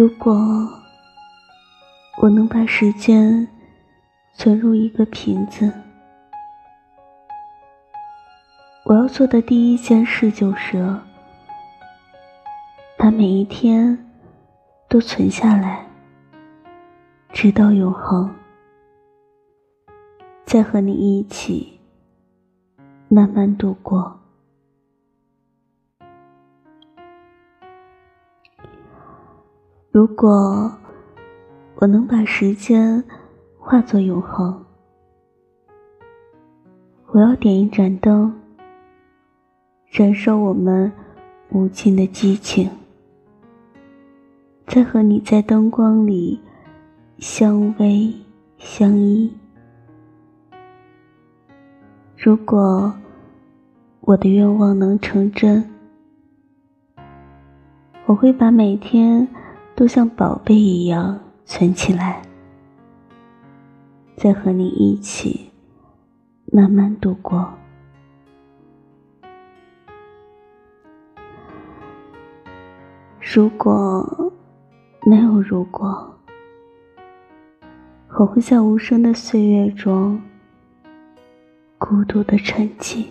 如果我能把时间存入一个瓶子，我要做的第一件事就是把每一天都存下来，直到永恒，再和你一起慢慢度过。如果我能把时间化作永恒，我要点一盏灯，燃烧我们无尽的激情，再和你在灯光里相偎相依。如果我的愿望能成真，我会把每天。都像宝贝一样存起来，再和你一起慢慢度过。如果没有如果，我会在无声的岁月中孤独的沉寂。